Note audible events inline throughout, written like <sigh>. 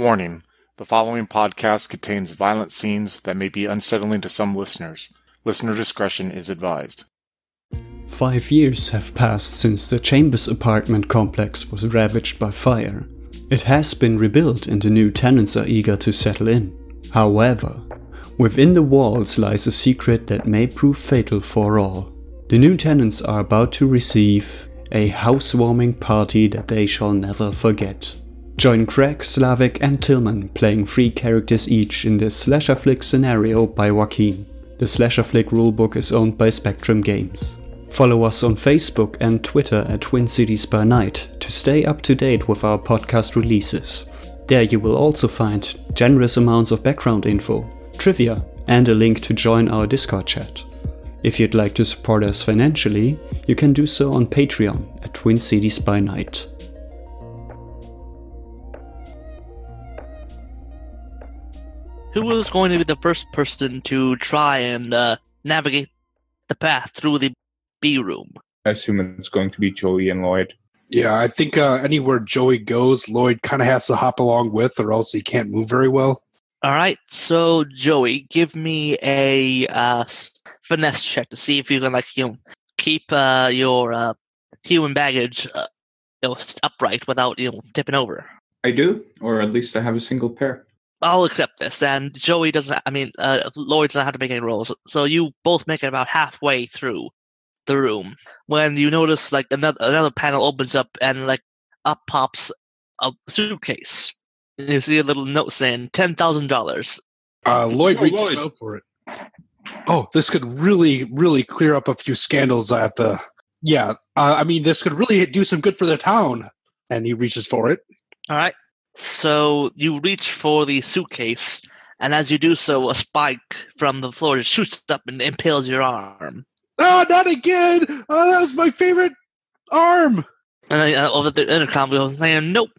Warning the following podcast contains violent scenes that may be unsettling to some listeners. Listener discretion is advised. Five years have passed since the Chambers apartment complex was ravaged by fire. It has been rebuilt and the new tenants are eager to settle in. However, within the walls lies a secret that may prove fatal for all. The new tenants are about to receive a housewarming party that they shall never forget. Join Craig, Slavik, and Tillman playing three characters each in this slasher flick scenario by Joaquin. The slasher flick rulebook is owned by Spectrum Games. Follow us on Facebook and Twitter at Twin Cities by Night to stay up to date with our podcast releases. There you will also find generous amounts of background info, trivia, and a link to join our Discord chat. If you'd like to support us financially, you can do so on Patreon at Twin Cities by Night. Who was going to be the first person to try and uh, navigate the path through the B room? I assume it's going to be Joey and Lloyd. Yeah, I think uh, anywhere Joey goes, Lloyd kind of has to hop along with, or else he can't move very well. All right, so Joey, give me a uh, finesse check to see if you can like you know, keep uh, your uh, human baggage uh, you know, upright without you know tipping over. I do, or at least I have a single pair. I'll accept this. And Joey doesn't. I mean, uh, Lloyd doesn't have to make any rolls. So you both make it about halfway through the room when you notice like another another panel opens up and like up pops a suitcase. You see a little note saying ten thousand dollars. Uh, Lloyd Oh, reaches out for it. Oh, this could really, really clear up a few scandals at the. Yeah, uh, I mean, this could really do some good for the town. And he reaches for it. All right. So you reach for the suitcase, and as you do so, a spike from the floor just shoots up and impales your arm. Oh, not again! Oh, that was my favorite arm. And then uh, over the intercom, we'll saying, "Nope,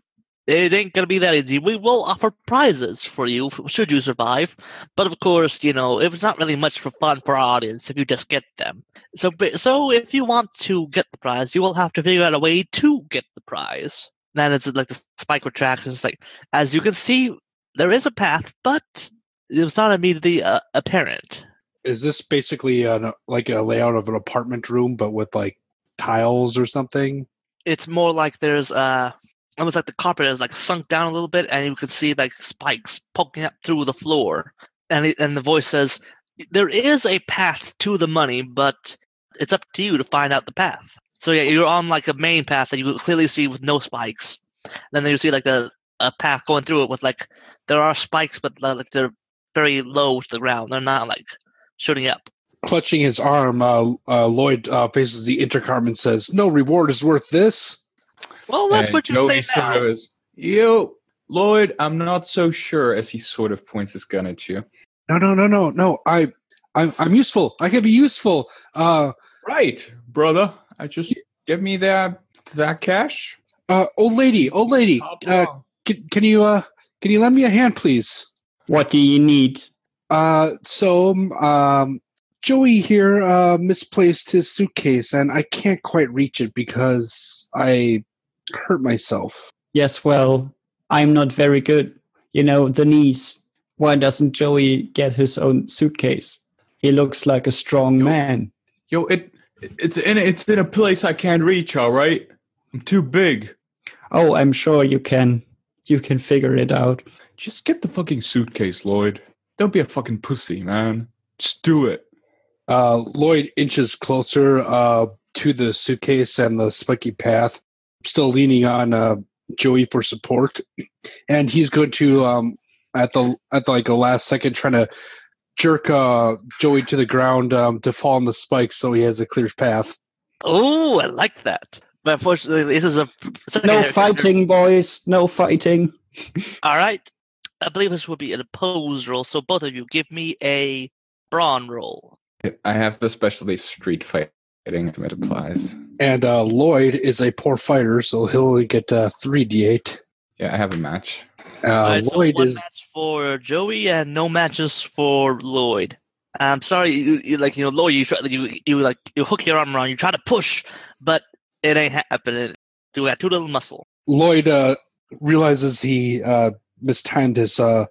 it ain't gonna be that easy. We will offer prizes for you should you survive, but of course, you know it's not really much for fun for our audience if you just get them. So, so if you want to get the prize, you will have to figure out a way to get the prize. Then it's like the spike retracts. and It's like, as you can see, there is a path, but it's not immediately uh, apparent. Is this basically an, like a layout of an apartment room, but with like tiles or something? It's more like there's uh almost like the carpet is like sunk down a little bit, and you can see like spikes poking up through the floor. And it, and the voice says, "There is a path to the money, but it's up to you to find out the path." So yeah, you're on like a main path that you clearly see with no spikes. And then you see like the a path going through it with like there are spikes, but like they're very low to the ground. They're not like shooting up. Clutching his arm, uh, uh, Lloyd uh, faces the intercom and says, "No reward is worth this." Well, that's And what you Joey say now. sort of is, Yo, Lloyd, I'm not so sure. As he sort of points his gun at you. No, no, no, no, no. I, I'm, I'm useful. I can be useful. Uh, Right, brother. I just give me that that cash. uh, old lady, old lady. Uh, can, can you, uh, can you lend me a hand, please? What do you need? Uh, so, um, Joey here uh, misplaced his suitcase, and I can't quite reach it because I hurt myself. Yes, well, I'm not very good. You know, the knees. Why doesn't Joey get his own suitcase? He looks like a strong Yo. man. Yo, it it's in it's in a place I can't reach. All right, I'm too big. Oh, I'm sure you can. You can figure it out. Just get the fucking suitcase, Lloyd. Don't be a fucking pussy, man. Just do it. Uh, Lloyd inches closer uh, to the suitcase and the spiky path, still leaning on uh, Joey for support, and he's going to um, at the at the, like the last second trying to jerk uh, Joey to the ground um, to fall on the spikes so he has a clear path. Oh, I like that. But unfortunately, this is a No secondary- fighting, boys. No fighting. <laughs> All right. I believe this will be an opposed roll. So both of you, give me a brawn roll. I have the specialty street fighting if it applies. And uh, Lloyd is a poor fighter, so he'll only get uh, three d8. Yeah, I have a match. Uh, Alright, so Lloyd one is match for Joey and no matches for Lloyd. I'm sorry, you, you like you know Lloyd. You try you you like you hook your arm around. You try to push, but it ain't happening. You got too little muscle. Lloyd uh, realizes he uh, mistimed his uh,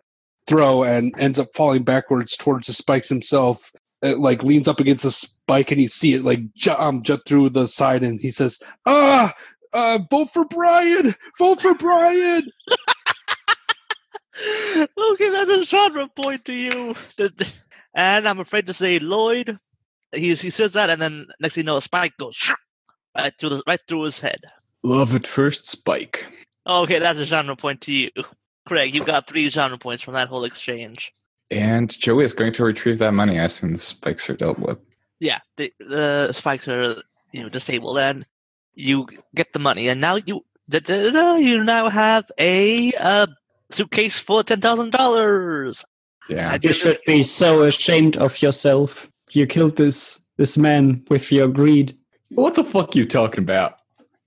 throw and ends up falling backwards towards the spikes himself. It, like leans up against the spike and you see it like ju- um, jut through the side and he says, "Ah, uh, vote for Brian! Vote for Brian!" <laughs> that's a genre point to you. And I'm afraid to say, Lloyd, he he says that, and then next thing you know, a spike goes right through the, right through his head. Love at first spike. Okay, that's a genre point to you. Craig, You've got three genre points from that whole exchange. And Joey is going to retrieve that money as soon as spikes are dealt with. Yeah, the the spikes are you know disabled, and you get the money, and now you you now have a uh, suitcase full of ten thousand dollars. Yeah. You should be so ashamed of yourself. You killed this this man with your greed. What the fuck you talking about?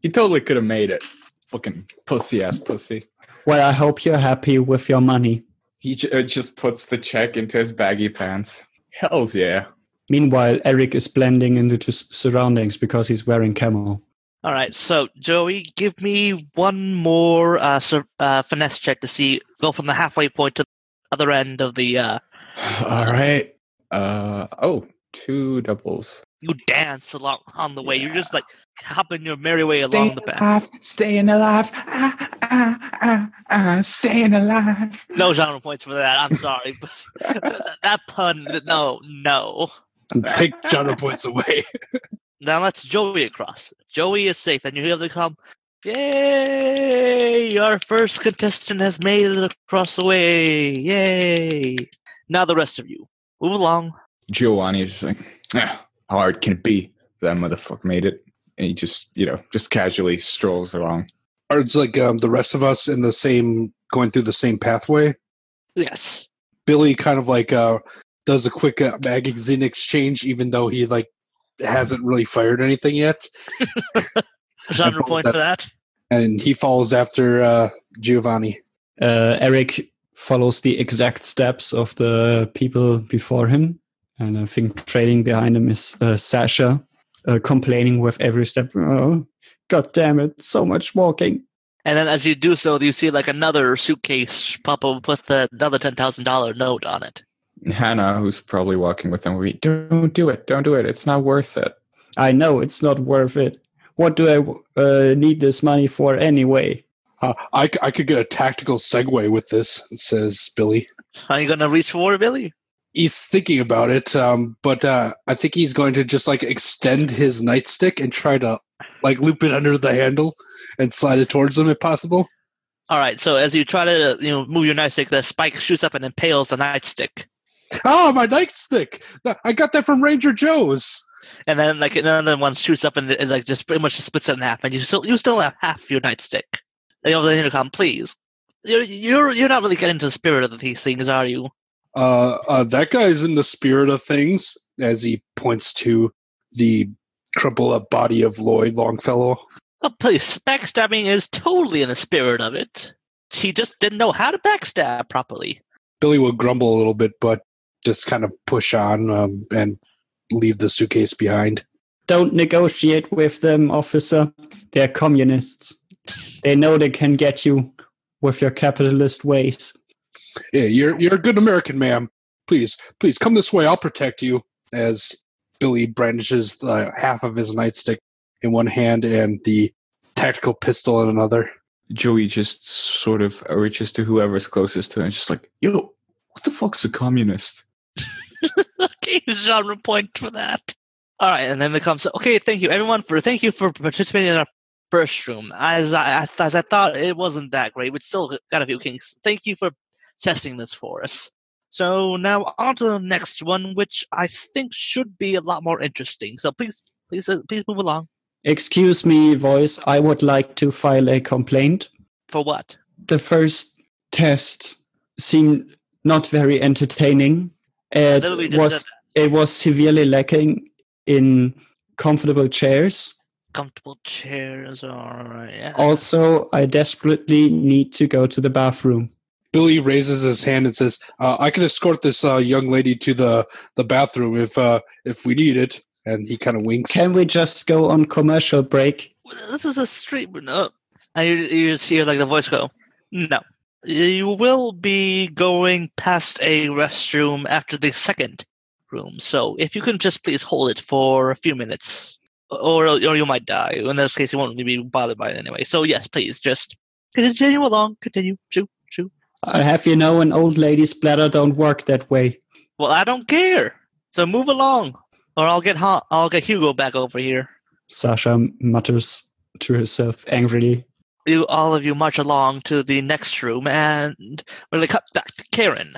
You totally could have made it. Fucking pussy ass pussy. Well, I hope you're happy with your money. He j- uh, just puts the check into his baggy pants. Hells yeah. Meanwhile, Eric is blending into his surroundings because he's wearing camo. All right, so Joey, give me one more uh, sur- uh, finesse check to see go from the halfway point to the other end of the. Uh, <sighs> All right. Uh oh, two doubles. you dance along on the way. You're just like hopping your merry way along the back. alive, staying alive, ah, ah, ah, ah, staying alive. No genre points for that. I'm sorry, but <laughs> <laughs> that, that pun. No, no. Take genre points away. <laughs> Now let's Joey across. Joey is safe, and you hear them come. Yay! Our first contestant has made it across the way. Yay! Now the rest of you move along. Giovanni is just like, ah, how hard can it be? That motherfucker made it. And he just, you know, just casually strolls along. Or it's like um, the rest of us in the same, going through the same pathway. Yes. Billy kind of like uh, does a quick uh, magazine exchange, even though he like hasn't really fired anything yet, <laughs> Genre both point that- for that. and he follows after uh, Giovanni. Uh, Eric follows the exact steps of the people before him, and I think trailing behind him is uh, Sasha, uh, complaining with every step. Oh, God damn it! So much walking. And then as you do so, you see like another suitcase pop up with another ten thousand dollar note on it. Hannah, who's probably walking with him, will be, don't do it, don't do it. It's not worth it. I know it's not worth it. What do I uh, need this money for anyway? Uh, I, c- I could get a tactical Segway with this, says Billy. Are you gonna reach for it, Billy? He's thinking about it, um, but uh, I think he's going to just like extend his nightstick and try to like loop it under the handle and slide it towards him if possible. All right. So as you try to you know move your nightstick, the spike shoots up and impales the nightstick, Oh, my nightstick! I got that from Ranger Joe's. and then like another one shoots up and is like just pretty much just splits it in half, and you still you still have half your nightstick. And over the intercom, please. You're you're you're not really getting to the spirit of these things, are you? Uh, uh, that guy's in the spirit of things as he points to the crumpled up body of Lloyd Longfellow. Oh, please, backstabbing is totally in the spirit of it. He just didn't know how to backstab properly. Billy will grumble a little bit, but just kind of push on um, and leave the suitcase behind. Don't negotiate with them, officer. They're communists. They know they can get you with your capitalist ways. Yeah, you're you're a good American, ma'am. Please, please come this way. I'll protect you. As Billy brandishes the half of his nightstick in one hand and the tactical pistol in another. Joey just sort of reaches to whoever's closest to him, just like, yo, what the fuck's a communist? Okay, <laughs> genre point for that. All right, and then it comes. Okay, thank you everyone for thank you for participating in our first room. As I as I thought it wasn't that great, but still got a few kinks. Thank you for testing this for us. So now on to the next one, which I think should be a lot more interesting. So please, please, uh, please move along. Excuse me, voice. I would like to file a complaint. For what? The first test seemed not very entertaining. Literally It was it was severely lacking in comfortable chairs. Comfortable chairs, all right. Yeah. Also, I desperately need to go to the bathroom. Billy raises his hand and says, uh, "I can escort this uh, young lady to the, the bathroom if uh, if we need it." And he kind of winks. Can we just go on commercial break? this is a street, no. And you, you just hear like the voice go, no. You will be going past a restroom after the second room, so if you can just please hold it for a few minutes, or or you might die. In this case, you won't be bothered by it anyway. So yes, please just continue along. Continue. Shoo, shoo. I have you know an old lady's bladder don't work that way. Well, I don't care. So move along, or I'll get ha- I'll get Hugo back over here. Sasha mutters to herself angrily. You all of you march along to the next room, and we're gonna cut back to Karen.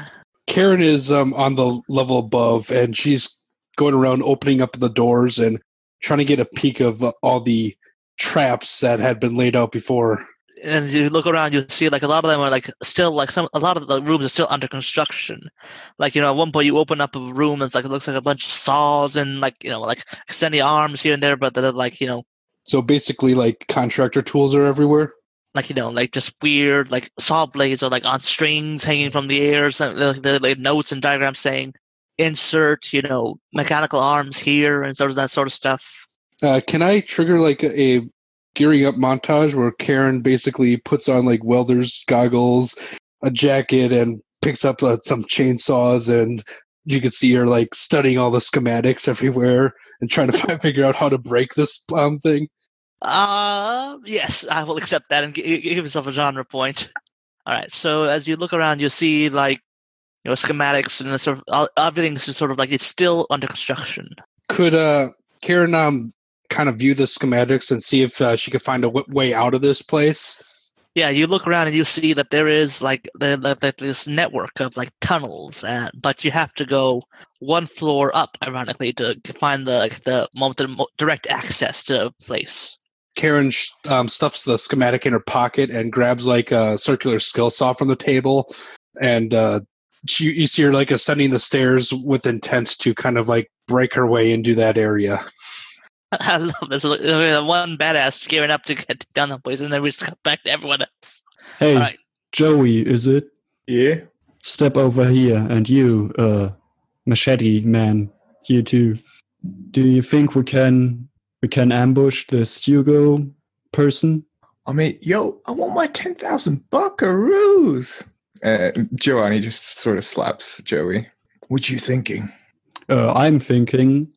Karen is um, on the level above, and she's going around opening up the doors and trying to get a peek of uh, all the traps that had been laid out before. and you look around, you see like a lot of them are like still like some a lot of the rooms are still under construction. Like you know, at one point you open up a room and it's like it looks like a bunch of saws and like you know like extending arms here and there, but they're like you know So basically, like contractor tools are everywhere. like you know like just weird like saw blades or like on strings hanging from the air. Some like, the like, notes and diagrams saying insert you know mechanical arms here and sort of that sort of stuff. Uh, can I trigger like a, a gearing up montage where Karen basically puts on like welder's goggles, a jacket, and picks up uh, some chainsaws, and you can see her like studying all the schematics everywhere and trying to <laughs> find, figure out how to break this um thing. Uh, yes, I will accept that and gi- gi- give yourself a genre point. All right, so as you look around, you see like you know schematics and the sort of everything's just sort of like it's still under construction. Could uh Karen um kind of view the schematics and see if uh, she could find a w- way out of this place? Yeah, you look around and you see that there is like the, the, the, this network of like tunnels, and, but you have to go one floor up, ironically, to find the like, the moment the direct access to the place. Karen um, stuffs the schematic in her pocket and grabs like a circular skill saw from the table, and uh, she, you see her like ascending the stairs with intent to kind of like break her way into that area. <laughs> I love this. Look, One badass gearing up to get down the place, and then we just cut back to everyone else. Hey, All right. Joey, is it? Yeah. Step over here, and you, uh, machete man, you too. Do you think we can we can ambush this Hugo person? I mean, yo, I want my 10,000 buckaroos. Uh, Giovanni just sort of slaps Joey. What you thinking? Uh, I'm thinking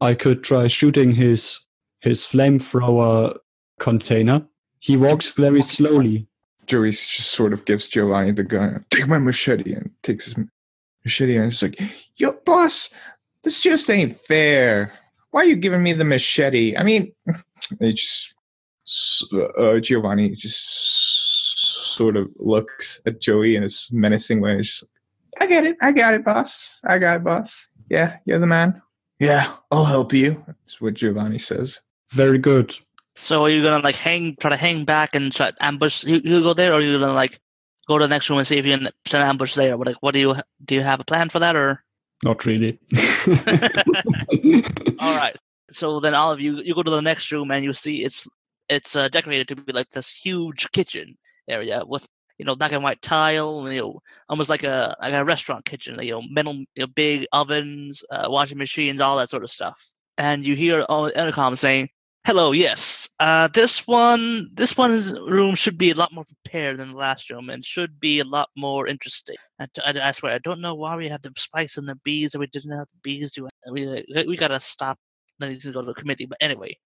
I could try shooting his his flamethrower container. He walks very slowly. Joey just sort of gives Giovanni the gun. Take my machete and takes his machete and it's like, yo, boss, this just ain't fair. Why are you giving me the machete? I mean, <laughs> it just, uh, Giovanni just sort of looks at Joey in his menacing way. Just, I get it. I got it, boss. I got it, boss. Yeah, you're the man. Yeah, I'll help you. That's what Giovanni says. Very good. So are you gonna like hang, try to hang back and try to ambush Hu- Hugo there, or are you gonna like go to the next room and see if you can set ambush there? What like, what do you do? You have a plan for that, or Not really. <laughs> <laughs> all right? So then all of you you go to the next room and you see it's it's uh, decorated to be like this huge kitchen area with you know black and white tile, you know, almost like a like a restaurant kitchen, you know, metal, you know, big ovens, uh, washing machines, all that sort of stuff. And you hear all the intercom saying, Hello, yes. Uh, this one, this one's room should be a lot more prepared than the last room, and should be a lot more interesting. I, I, I swear, I don't know why we had the spice and the bees, and we didn't have the bees. Do we? We gotta stop. Then need to go to a committee. But anyway,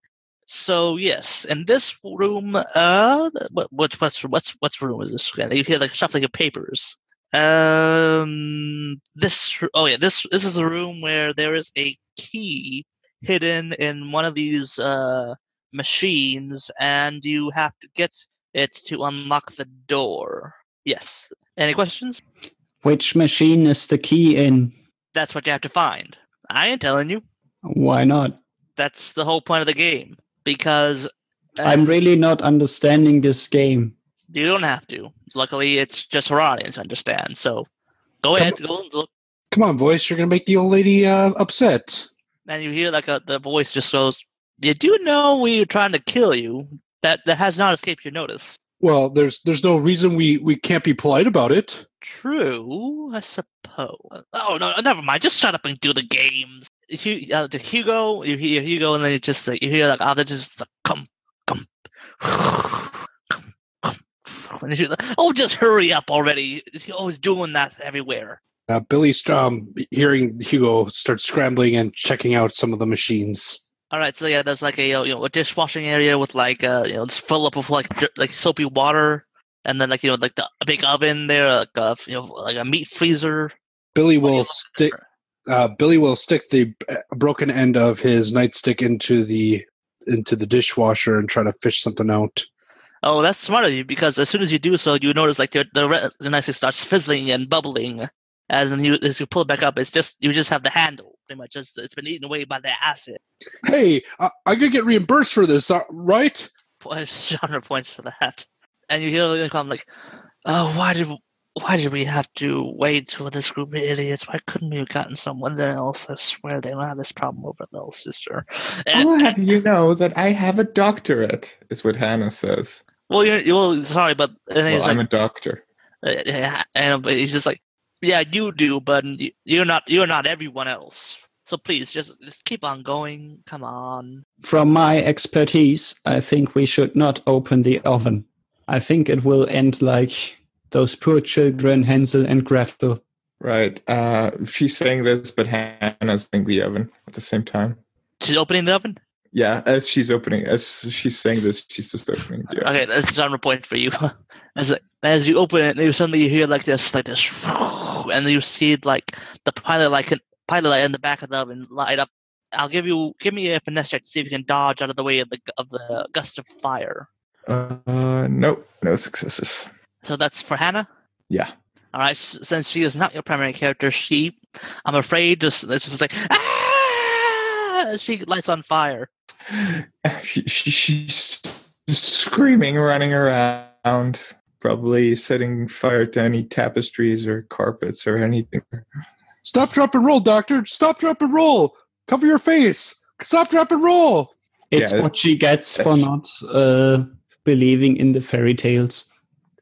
so yes, in this room, uh, what what what's what's what's room is this? You hear like shuffling of papers. Um, this oh yeah, this this is a room where there is a key hidden in one of these uh, machines, and you have to get it to unlock the door. Yes. Any questions? Which machine is the key in? That's what you have to find. I ain't telling you. Why not? That's the whole point of the game. Because uh, I'm really not understanding this game. you don't have to. Luckily, it's just for audience to understand. So go Come ahead, go look. Come on, voice, you're gonna make the old lady uh, upset. And you hear like a, the voice just goes, "You do know we were trying to kill you. That that has not escaped your notice." Well, there's there's no reason we we can't be polite about it. True, I suppose. Oh no, never mind. Just shut up and do the games. Uh, to Hugo, you hear Hugo, and then you just uh, you hear like oh, they just uh, come, come, come, come. And like, oh, just hurry up already. You're always doing that everywhere. Uh, Billy's um, hearing Hugo start scrambling and checking out some of the machines. All right, so yeah, there's like a you know a dishwashing area with like uh you know it's full up of like like soapy water, and then like you know like the a big oven there, like a you know like a meat freezer. Billy What are you will stick. Uh, Billy will stick the uh, broken end of his nightstick into the into the dishwasher and try to fish something out. Oh, that's smart of you because as soon as you do so, you notice like the the, re- the nightstick starts fizzling and bubbling. As you as you pull it back up, it's just you just have the handle pretty much. It's, it's been eaten away by the acid. Hey, I, I could get reimbursed for this, uh, right? <laughs> genre points for that. And you hear the come like, "Oh, why did why did we have to wait for this group of idiots? Why couldn't we have gotten someone else? I swear they don't have this problem over a little sister." And, I'll have you know that I have a doctorate, is what Hannah says. well, you're well, sorry, but Well, I'm like, a doctor. uh, yeah, and he's just like, "Yeah, you do, but you're not you're not everyone else. So please, just just keep on going. Come on." From my expertise, I think we should not open the oven. I think it will end like those poor children, Hansel and Gretel. Right. Uh, she's saying this, but Hannah's in the oven at the same time. She's opening the oven. Yeah, as she's opening, as she's saying this, she's just opening the oven. Okay, that's a genre point for you. <laughs> As as you open it, you suddenly you hear like this, like this, and you see like the pilot like pilot light in the back of the oven light up. I'll give you give me a finesse check to see if you can dodge out of the way of the of the gust of fire. Uh, nope, no successes. So that's for Hannah. Yeah. All right, since she is not your primary character, she, I'm afraid, just it's just like ah! she lights on fire. <laughs> She, she, she's screaming, running around, probably setting fire to any tapestries or carpets or anything. Stop, drop, and roll, Doctor. Stop, drop, and roll. Cover your face. Stop, drop, and roll. It's Yeah, what she gets for not uh, believing in the fairy tales.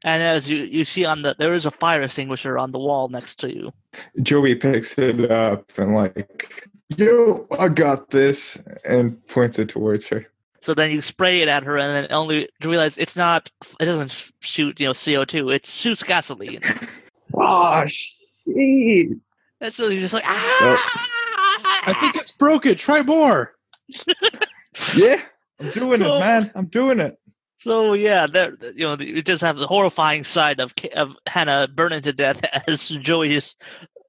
And as you you see on the there is a fire extinguisher on the wall next to you. Joey picks it up and like, yo, I got this, and points it towards her. So then you spray it at her, and then only to realize it's not. It doesn't shoot, you know, CO two. It shoots gasoline. <laughs> Oh, shit. That's really just like ah. I think it's broken. Try more. <laughs> Yeah, I'm doing So- it, man. I'm doing it. So yeah, there you know you just have the horrifying side of of Hannah burning to death <laughs> as Joey just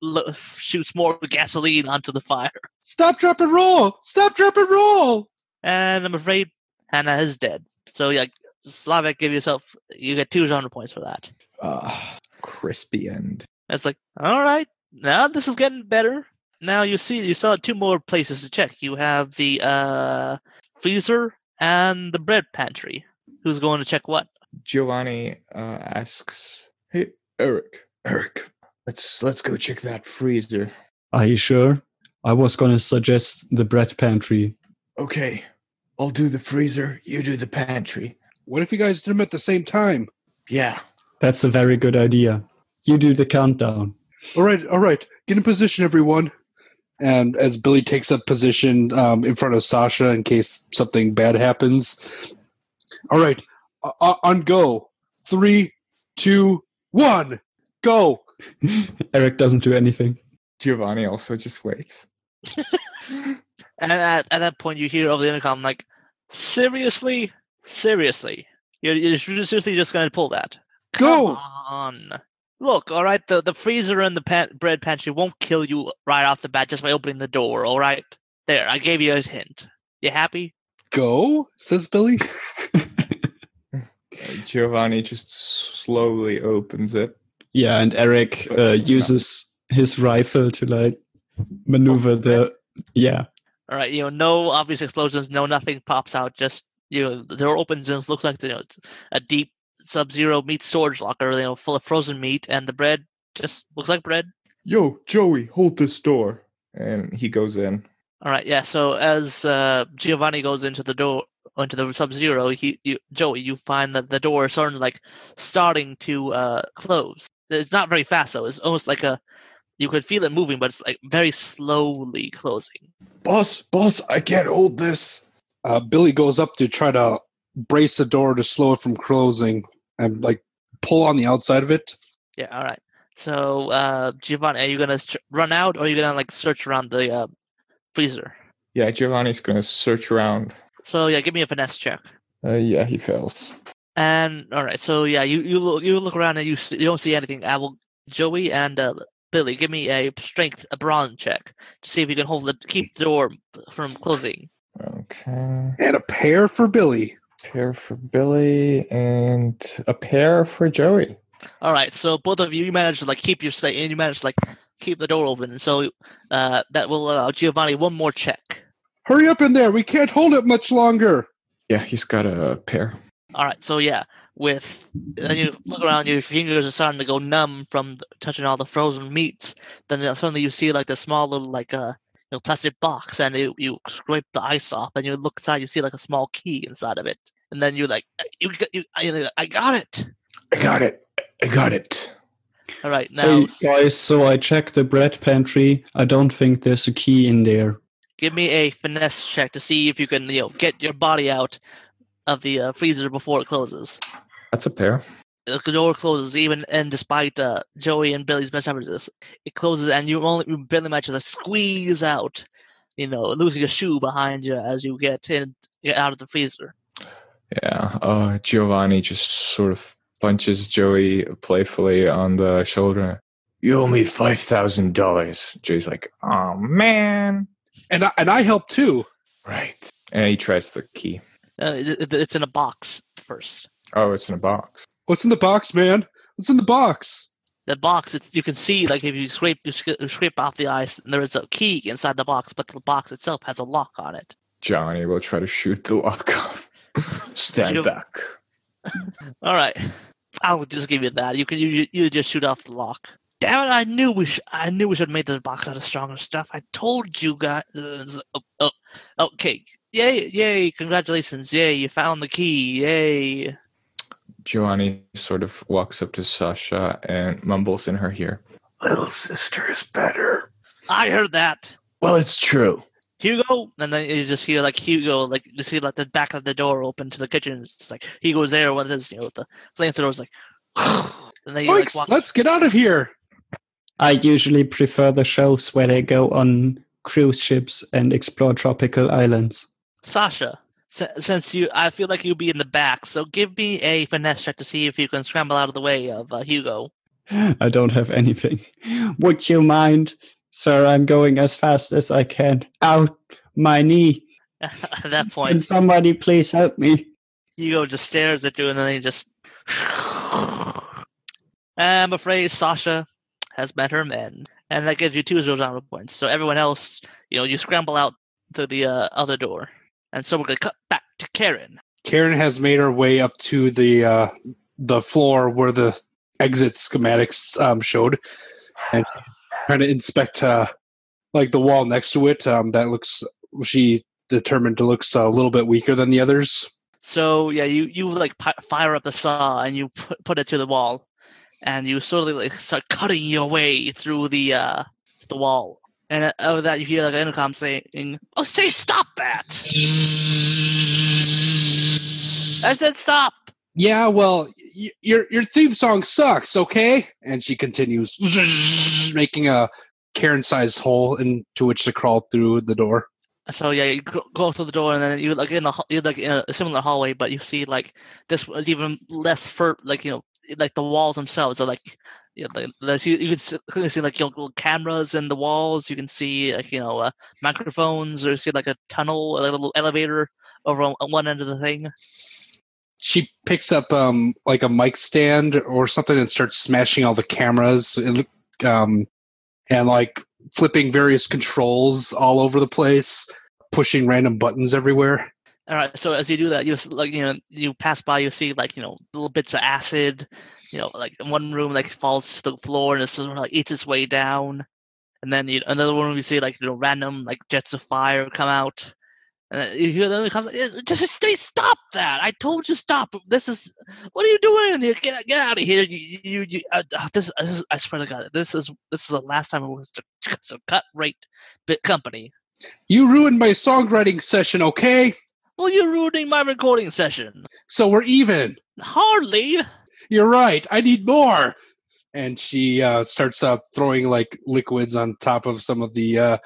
lo- shoots more gasoline onto the fire. Stop, drop, and roll. Stop, drop, and roll. And I'm afraid Hannah is dead. So yeah, Slavik, give yourself you get two genre points for that. Ah, crispy end. It's like, all right, now this is getting better. Now you see, you saw two more places to check. You have the uh, freezer and the bread pantry. Who's going to check what? Giovanni uh, asks, "Hey, Eric, Eric, let's let's go check that freezer." Are you sure? I was gonna suggest the bread pantry. Okay, I'll do the freezer. You do the pantry. What if you guys did them at the same time? Yeah. That's a very good idea. You do the countdown. All right, all right. Get in position, everyone. And as Billy takes up position um, in front of Sasha in case something bad happens. All right, uh, uh, on go. Three, two, one, go. <laughs> Eric doesn't do anything. Giovanni also just waits. <laughs> And at, at that point, you hear over the intercom, like, seriously, seriously, you're, you're seriously just going to pull that? Go. Come on. Look, all right, the, the freezer and the pan- bread pantry won't kill you right off the bat just by opening the door, all right? There, I gave you a hint. You happy? Go, says Billy. <laughs> Uh, Giovanni just slowly opens it. Yeah, and Eric uh, uses his rifle to like maneuver the. Yeah, All right, you know, no obvious explosions, no nothing pops out. Just you know, the door opens and it looks like you know it's a deep sub-zero meat storage locker, you know, full of frozen meat, and the bread just looks like bread. Yo, Joey, hold this door. And he goes in. All right, yeah. So as uh, Giovanni goes into the door, into the sub-zero, he, you, Joey, you find that the door is sort of like starting to uh, close. It's not very fast though. It's almost like a, you could feel it moving, but it's like very slowly closing. Boss, boss, I can't hold this. Uh, Billy goes up to try to brace the door to slow it from closing and like pull on the outside of it. Yeah. All right. So, uh, Giovanni, are you gonna st- run out, or are you gonna like search around the uh, freezer? Yeah, Giovanni's gonna search around. So yeah, give me a finesse check. Uh, yeah, he fails. And all right, so yeah, you you look you look around and you see, you don't see anything. I will Joey and uh, Billy give me a strength a brawn check to see if you can hold the keep the door from closing. Okay. And a pair for Billy. Pair for Billy and a pair for Joey. All right, so both of you you manage to like keep your stay and you manage to like keep the door open. So uh, that will allow Giovanni one more check. Hurry up in there. We can't hold it much longer. Yeah, he's got a pair. All right, so yeah, with then you look around, your fingers are starting to go numb from th- touching all the frozen meats. Then uh, suddenly you see like the small little like uh, you know plastic box, and you, you scrape the ice off, and you look inside, you see like a small key inside of it, and then you're like, you, got- you I, I got it. I got it. I got it. All right, now Hey guys, so I checked the bread pantry. I don't think there's a key in there. give me a finesse check to see if you can you know get your body out of the uh, freezer before it closes. That's a pair. the door closes even and despite uh, Joey and Billy's best efforts, it closes and you only you barely manage to squeeze out, you know, losing a shoe behind you as you get in get out of the freezer. Yeah. Uh, Giovanni just sort of punches Joey playfully on the shoulder. You owe me five thousand dollars. Joey's like, oh man. And I, and I help too. Right. And he tries the key. Uh, it, it- it's in a box first. Oh, it's in a box. What's in the box, man? What's in the box? The box, it's, you can see like if you scrape you scrape off the ice, and there is a key inside the box, but the box itself has a lock on it. Johnny will try to shoot the lock off. <laughs> Stand Gio- back. <laughs> All right, I'll just give you that. You can you, you just shoot off the lock. Damn it! I knew we sh- I knew we should have made this box out of stronger stuff. I told you guys. Oh, oh, okay. Yay! Yay! Congratulations! Yay! You found the key! Yay! Giovanni sort of walks up to Sasha and mumbles in her ear. Little sister is better. I heard that. Well, it's true. Hugo, and then you just hear like Hugo, like you see like the back of the door open to the kitchen. It's just like Hugo's there with his, you know, with the flamethrowers, like, <sighs> and then you like walk. let's get out of here. I usually prefer the shows where they go on cruise ships and explore tropical islands. Sasha, si- since you, I feel like you'll be in the back, so give me a finesse check to see if you can scramble out of the way of uh, Hugo. I don't have anything. <laughs> Would you mind? Sir, I'm going as fast as I can. Out my knee. <laughs> At that point, Can somebody please help me? Hugo just stares at you, and then he just. <laughs> I'm afraid Sasha has met her men, and that gives you two zero genre points. So everyone else, you know, you scramble out to the uh, other door, and so we're gonna cut back to Karen. Karen has made her way up to the uh, the floor where the exit schematics um, showed, and trying to inspect uh, like the wall next to it. Um, that looks she determined to looks a little bit weaker than the others. So yeah, you you like pi- fire up a saw and you put, put it to the wall, and you sort of like start cutting your way through the uh the wall. And out of that, you hear like an intercom saying, "Oh, say stop that!" I said stop. Yeah, well, y- your your theme song sucks, okay? And she continues <laughs> making a Karen-sized hole into which to crawl through the door. So yeah, you go through the door, and then you like in the you like in a similar hallway, but you see like this was even less for like you know like the walls themselves are like you know, you, you can see, see like know, little cameras in the walls. You can see like you know uh, microphones, or see like a tunnel, a little elevator over on on one end of the thing. She picks up um like a mic stand or something and starts smashing all the cameras um and like flipping various controls all over the place, pushing random buttons everywhere. All right, so as you do that, you like you know you pass by, you see like you know little bits of acid, you know like one room like falls to the floor and it sort of like eats its way down, and then you another one you see like you know random like jets of fire come out, and you hear them comes "Eh, just stay stop that! I told you stop! This is what are you doing in here? Get get out of here! You you, you uh, uh, this, this is, I swear to God, this is this is the last time I was a cut rate bit company. You ruined my songwriting session, okay? Well, you're ruining my recording session. So we're even. Hardly. You're right. I need more. And she uh, starts uh, throwing like liquids on top of some of the uh,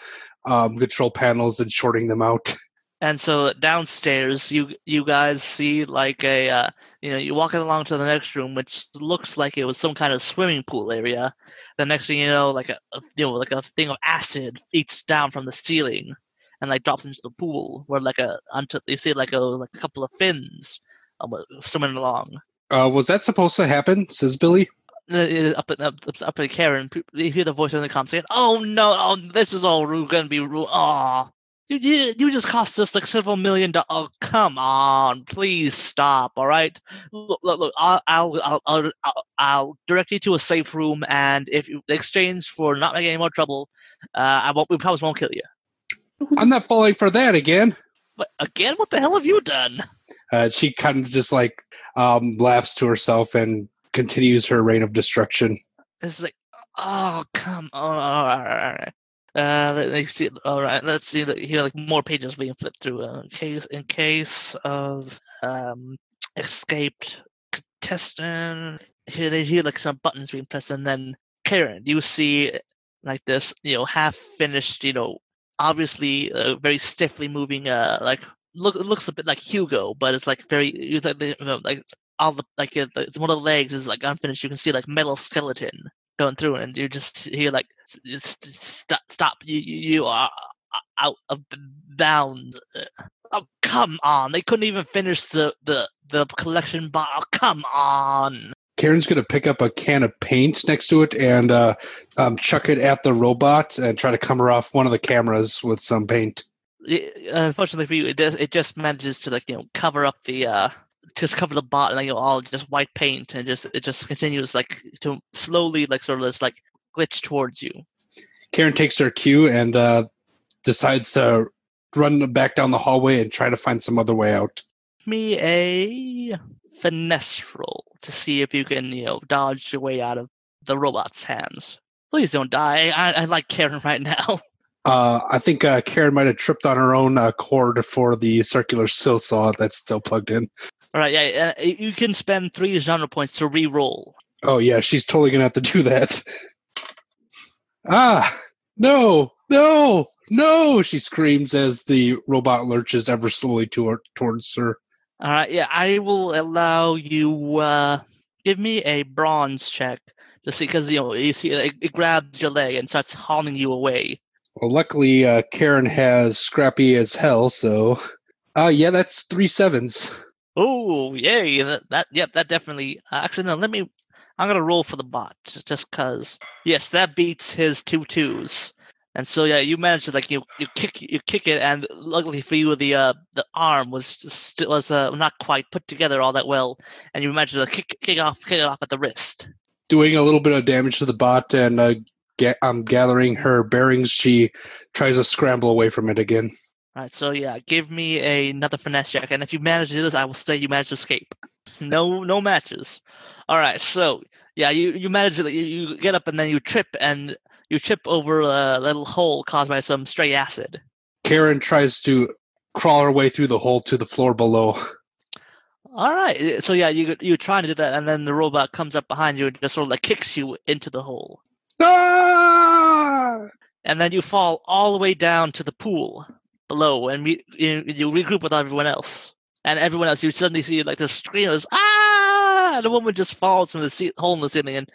um, control panels and shorting them out. <laughs> And so downstairs, you you guys see like a uh, you know you walking along to the next room, which looks like it was some kind of swimming pool area. The next thing you know, like a, a you know like a thing of acid eats down from the ceiling and like drops into the pool, where like a until you see like a like a couple of fins um, swimming along. Uh, was that supposed to happen? Says Billy. Uh, Up at up, up at Karen, you hear the voice in the com saying, "Oh no, oh, this is all gonna be ru- oh." You, you, you just cost us like several million dollars. Oh, come on, please stop. All right, look, look, look I'll, I'll, I'll, I'll, I'll, I'll direct you to a safe room, and if you in exchange for not making any more trouble, uh, I won't. We promise won't kill you. I'm not falling for that again. But again, what the hell have you done? Uh, she kind of just like um, laughs to herself and continues her reign of destruction. It's like, oh come on. All right, all right. Uh, let me see. All right, let's see. that Here, like more pages being flipped through. Uh, in case, in case of um, escaped contestant. Here, they hear like some buttons being pressed, and then Karen, you see like this, you know, half finished, you know, obviously uh, very stiffly moving. Uh, like look, it looks a bit like Hugo, but it's like very you know, like all the like it's one of the legs is like unfinished. You can see like metal skeleton going through, and you just hear like stop, stop. You you you are uh, out of bounds. Uh, Oh come on! They couldn't even finish the the the collection box. Oh, come on! Karen's going to pick up a can of paint next to it and uh, um, chuck it at the robot and try to cover off one of the cameras with some paint. I- Unfortunately for you, it does. It just manages to like you know cover up the uh just cover the bot and like you know all just white paint and just it just continues like to slowly like sort of just like glitch towards you. Karen takes her cue and uh, decides to run back down the hallway and try to find some other way out. Me a finesse roll to see if you can you know dodge your way out of the robot's hands. Please don't die. I, I like Karen <laughs> right now. Uh, I think uh, Karen might have tripped on her own uh, cord for the circular sill saw that's still plugged in. All right, yeah, uh, you can spend three genre points to re-roll. Oh yeah, she's totally gonna have to <laughs> do that. Ah, no, no, no! She screams as the robot lurches ever slowly to her, towards her. All right, yeah, I will allow you. Uh, give me a brawn check to see, because you know you see it, it grabs your leg and starts hauling you away. Well, luckily, uh, Karen has scrappy as hell, so. Uh, yeah, that's three sevens. Oh, yay! That, that yep, that definitely. Uh, actually, no. Let me. I'm gonna roll for the bot just, just cause. Yes, that beats his two twos. And so yeah, you managed to like you you kick you kick it, and luckily for you, the uh the arm was just was uh not quite put together all that well, and you managed to kick kick off kick it off at the wrist. Doing a little bit of damage to the bot and uh, ga- um, gathering her bearings, she tries to scramble away from it again. All right, so yeah, give me a, another finesse check, and if you manage to do this, I will say you managed to escape. No, no matches. All right, so yeah, you you manage to you, you get up and then you trip and you trip over a little hole caused by some stray acid. Karen tries to crawl her way through the hole to the floor below. All right, so yeah, you you trying to do that, and then the robot comes up behind you and just sort of like kicks you into the hole, Ah! and then you fall all the way down to the pool below, and we, you, you regroup with everyone else, and everyone else. You suddenly see like the screamers, ah! And the woman just falls from the hole in the ceiling and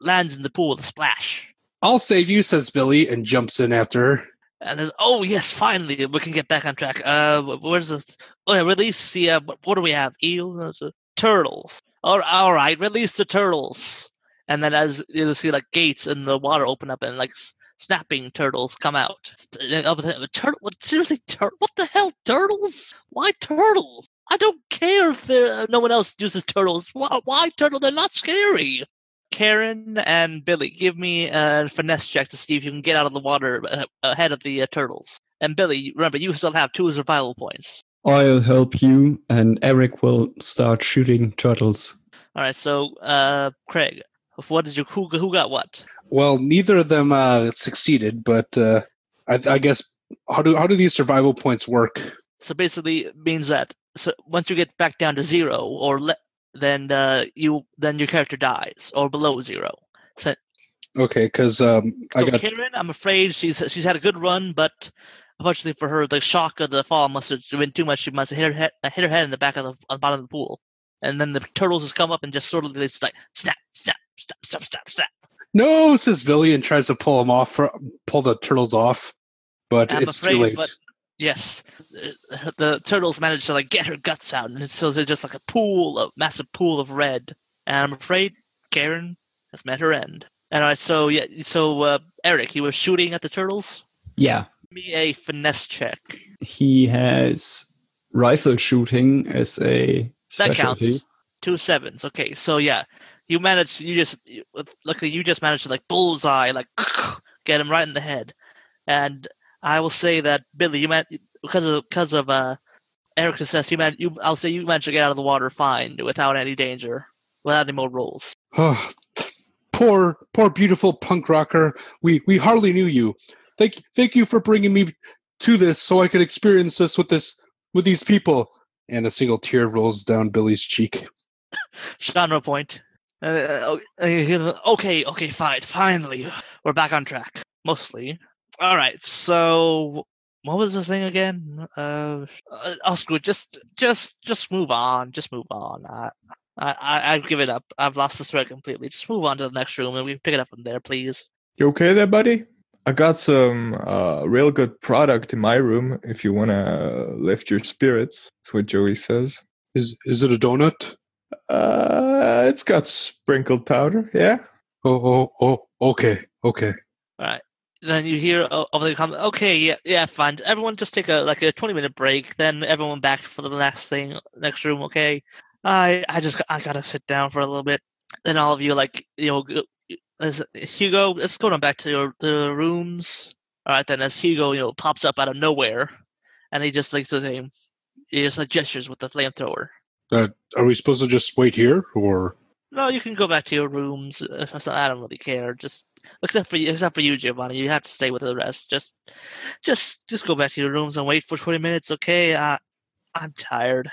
lands in the pool with a splash. I'll save you, says Billy, and jumps in after her. And there's, oh yes, finally we can get back on track. Uh, where's the? Oh yeah, release the. Uh, what, do we have? Eels, turtles. All, all right, release the turtles. And then as you see, like gates in the water open up, and like snapping turtles come out. Uh, Turtle? Seriously, tur- What the hell, turtles? Why turtles? I don't care if uh, no one else uses turtles. Why, why turtle? They're not scary. Karen and Billy, give me a finesse check to see if you can get out of the water uh, ahead of the uh, turtles. And Billy, remember, you still have two survival points. I'll help you, and Eric will start shooting turtles. All right, so uh, Craig, what did you who who got what? Well, neither of them uh, succeeded, but uh, I, I guess how do how do these survival points work? So basically, it means that so once you get back down to zero or le- then uh, you then your character dies or below zero. So, Okay, because um, I so got Karen, I'm afraid she's she's had a good run, but unfortunately for her, the shock of the fall must have been too much. She must have hit her head, uh, hit her head in the back of the, the bottom of the pool, and then the turtles just come up and just sort of it's like snap, snap, snap, snap, snap, snap. no, says Billy and tries to pull him off, for, pull the turtles off, but I'm it's afraid, too late. but yes, the turtles managed to like get her guts out, and so they're just like a pool, a massive pool of red. And I'm afraid Karen has met her end. And all right, so yeah, so uh, Eric, he was shooting at the turtles. Yeah, Give me a finesse check. he has rifle shooting as a specialty. That counts. Two sevens. Okay, so yeah, you managed. You just luckily you just managed to like bullseye, like <laughs> get him right in the head. And I will say that Billy, you man because of because of uh Eric's success, you man you I'll say you managed to get out of the water fine without any danger, without any more rolls. Oh, poor, poor, beautiful punk rocker. We we hardly knew you. Thank thank you for bringing me to this, so I could experience this with this with these people. And a single tear rolls down Billy's cheek. Genre point. Uh, okay, okay, fine. Finally, we're back on track. Mostly. All right. So, what was this thing again? Uh, uh, oh, screw it. Just, just, just move on. Just move on. I, I, I- I've given up. I've lost the thread completely. Just move on to the next room, and we pick it up from there, please. You okay there, buddy? I got some uh, real good product in my room if you want to lift your spirits. That's what Joey says. Is is it a donut? Uh, it's got sprinkled powder, yeah? Oh oh oh. Okay okay. Then you hear over the comment. Okay, yeah, yeah, fine. Everyone, just take a like a twenty minute break. Then everyone back for the next thing, next room. Okay. I I just I gotta sit down for a little bit. Then all of you like you know, Hugo, let's go on back to your the rooms. All right, then as Hugo you know pops up out of nowhere, and he just like says, "Hey," he just like gestures with the flamethrower. Uh, are we supposed to just wait here, or No, you can go back to your rooms. uh, I don't really care. Just except for you, except for you, Giovanni. You have to stay with the rest. Just, just, just go back to your rooms and wait for twenty minutes. Okay? Uh, I'm tired.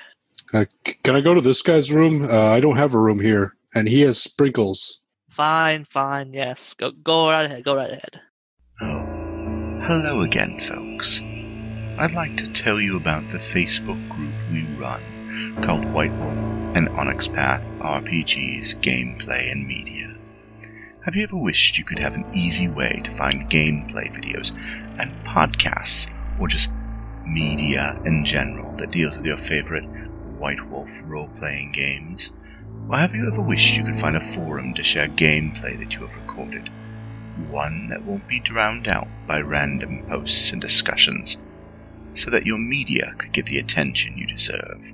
uh, can I go to this guy's room? Uh, I don't have a room here, and he has sprinkles. Fine, fine. Yes, go, go right ahead. Go right ahead. Oh, hello again, folks. I'd like to tell you about the Facebook group we run called White Wolf and Onyx Path RPGs Gameplay and Media. Have you ever wished you could have an easy way to find gameplay videos and podcasts, or just media in general that deals with your favorite White Wolf role playing games? Or have you ever wished you could find a forum to share gameplay that you have recorded? one that won't be drowned out by random posts and discussions, so that your media could get the attention you deserve.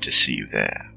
to see you there.